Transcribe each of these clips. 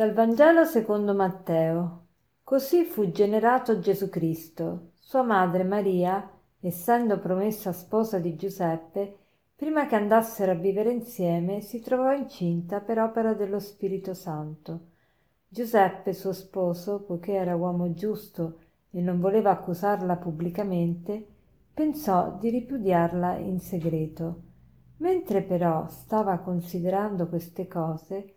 Dal Vangelo secondo Matteo. Così fu generato Gesù Cristo. Sua madre Maria, essendo promessa sposa di Giuseppe, prima che andassero a vivere insieme, si trovò incinta per opera dello Spirito Santo. Giuseppe, suo sposo, poiché era uomo giusto e non voleva accusarla pubblicamente, pensò di ripudiarla in segreto. Mentre però stava considerando queste cose,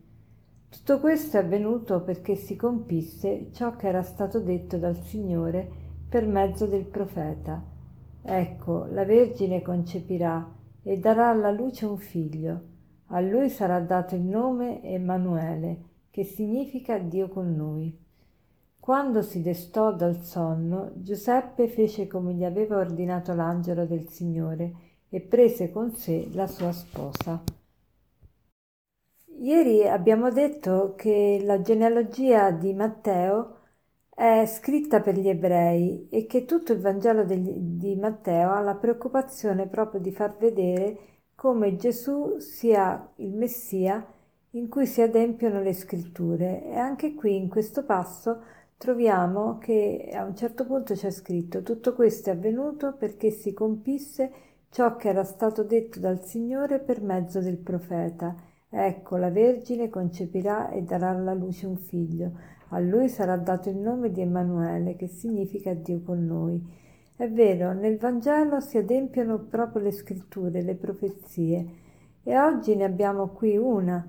Tutto questo è avvenuto perché si compisse ciò che era stato detto dal Signore per mezzo del profeta. Ecco, la Vergine concepirà e darà alla luce un figlio. A lui sarà dato il nome Emanuele, che significa Dio con noi. Quando si destò dal sonno, Giuseppe fece come gli aveva ordinato l'angelo del Signore e prese con sé la sua sposa. Ieri abbiamo detto che la genealogia di Matteo è scritta per gli ebrei e che tutto il Vangelo di Matteo ha la preoccupazione proprio di far vedere come Gesù sia il Messia in cui si adempiono le scritture. E anche qui in questo passo troviamo che a un certo punto c'è scritto tutto questo è avvenuto perché si compisse ciò che era stato detto dal Signore per mezzo del profeta Ecco, la Vergine concepirà e darà alla luce un figlio. A lui sarà dato il nome di Emanuele, che significa Dio con noi. È vero, nel Vangelo si adempiono proprio le scritture, le profezie, e oggi ne abbiamo qui una.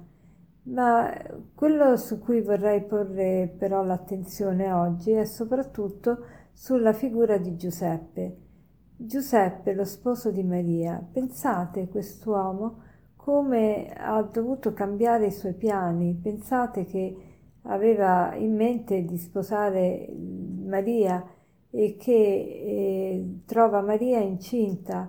Ma quello su cui vorrei porre però l'attenzione oggi è soprattutto sulla figura di Giuseppe. Giuseppe, lo sposo di Maria. Pensate, quest'uomo come ha dovuto cambiare i suoi piani. Pensate che aveva in mente di sposare Maria e che eh, trova Maria incinta,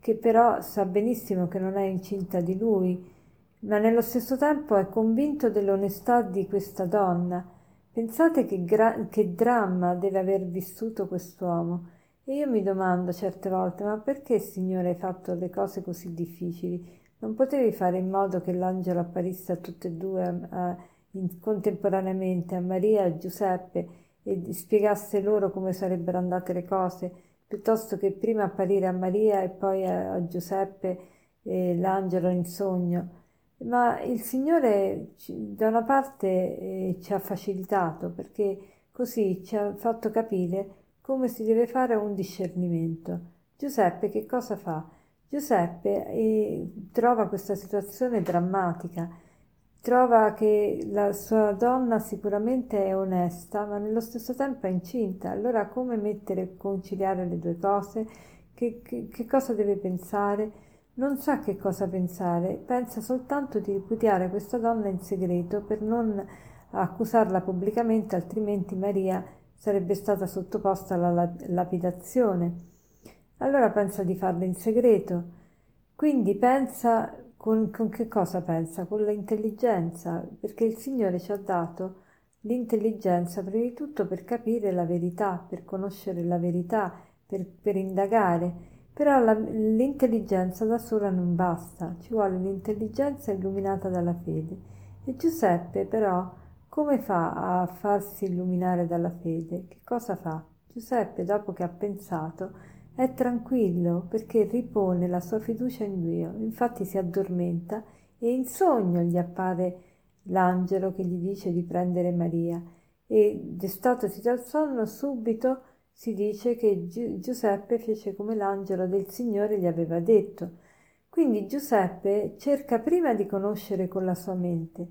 che però sa benissimo che non è incinta di lui, ma nello stesso tempo è convinto dell'onestà di questa donna. Pensate che, gra- che dramma deve aver vissuto quest'uomo. E io mi domando certe volte, ma perché Signore hai fatto le cose così difficili? Non potevi fare in modo che l'angelo apparisse a tutte e due a, in, contemporaneamente, a Maria e a Giuseppe, e spiegasse loro come sarebbero andate le cose, piuttosto che prima apparire a Maria e poi a, a Giuseppe e l'angelo in sogno. Ma il Signore da una parte eh, ci ha facilitato perché così ci ha fatto capire come si deve fare un discernimento. Giuseppe che cosa fa? Giuseppe eh, trova questa situazione drammatica, trova che la sua donna sicuramente è onesta, ma nello stesso tempo è incinta. Allora come mettere conciliare le due cose? Che, che, che cosa deve pensare? Non sa che cosa pensare, pensa soltanto di ripudiare questa donna in segreto per non accusarla pubblicamente, altrimenti Maria sarebbe stata sottoposta alla lapidazione allora pensa di farlo in segreto. Quindi pensa con, con che cosa pensa? Con l'intelligenza, perché il Signore ci ha dato l'intelligenza prima di tutto per capire la verità, per conoscere la verità, per, per indagare. Però la, l'intelligenza da sola non basta, ci vuole l'intelligenza illuminata dalla fede. E Giuseppe però come fa a farsi illuminare dalla fede? Che cosa fa? Giuseppe, dopo che ha pensato, è tranquillo perché ripone la sua fiducia in Dio, infatti si addormenta e in sogno gli appare l'angelo che gli dice di prendere Maria. E destatosi dal sonno subito si dice che Gi- Giuseppe fece come l'angelo del Signore gli aveva detto. Quindi Giuseppe cerca prima di conoscere con la sua mente,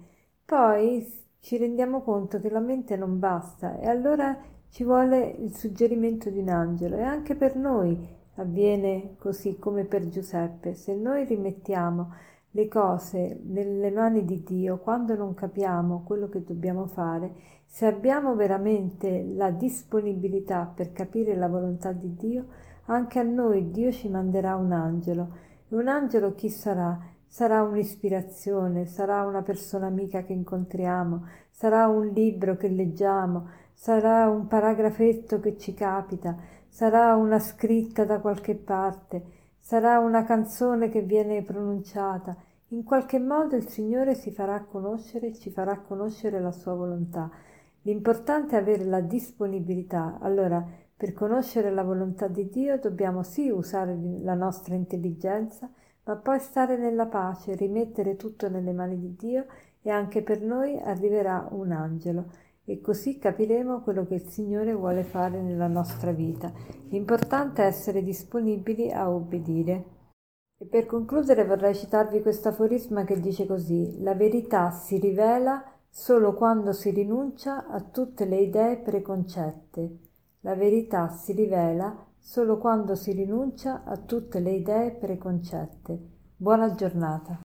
poi ci rendiamo conto che la mente non basta. E allora ci vuole il suggerimento di un angelo e anche per noi avviene così come per Giuseppe. Se noi rimettiamo le cose nelle mani di Dio quando non capiamo quello che dobbiamo fare, Se abbiamo veramente la disponibilità per capire la volontà di Dio, anche a noi Dio ci manderà un angelo. E un angelo chi sarà? Sarà un'ispirazione, sarà una persona amica che incontriamo, sarà un libro che leggiamo, sarà un paragrafetto che ci capita, sarà una scritta da qualche parte, sarà una canzone che viene pronunciata. In qualche modo il Signore si farà conoscere, ci farà conoscere la sua volontà. L'importante è avere la disponibilità. Allora, per conoscere la volontà di Dio dobbiamo sì usare la nostra intelligenza, ma poi stare nella pace, rimettere tutto nelle mani di Dio e anche per noi arriverà un angelo e così capiremo quello che il Signore vuole fare nella nostra vita. L'importante è essere disponibili a obbedire. E per concludere vorrei citarvi questo aforisma che dice così: La verità si rivela solo quando si rinuncia a tutte le idee preconcette. La verità si rivela solo quando si rinuncia a tutte le idee preconcette. Buona giornata.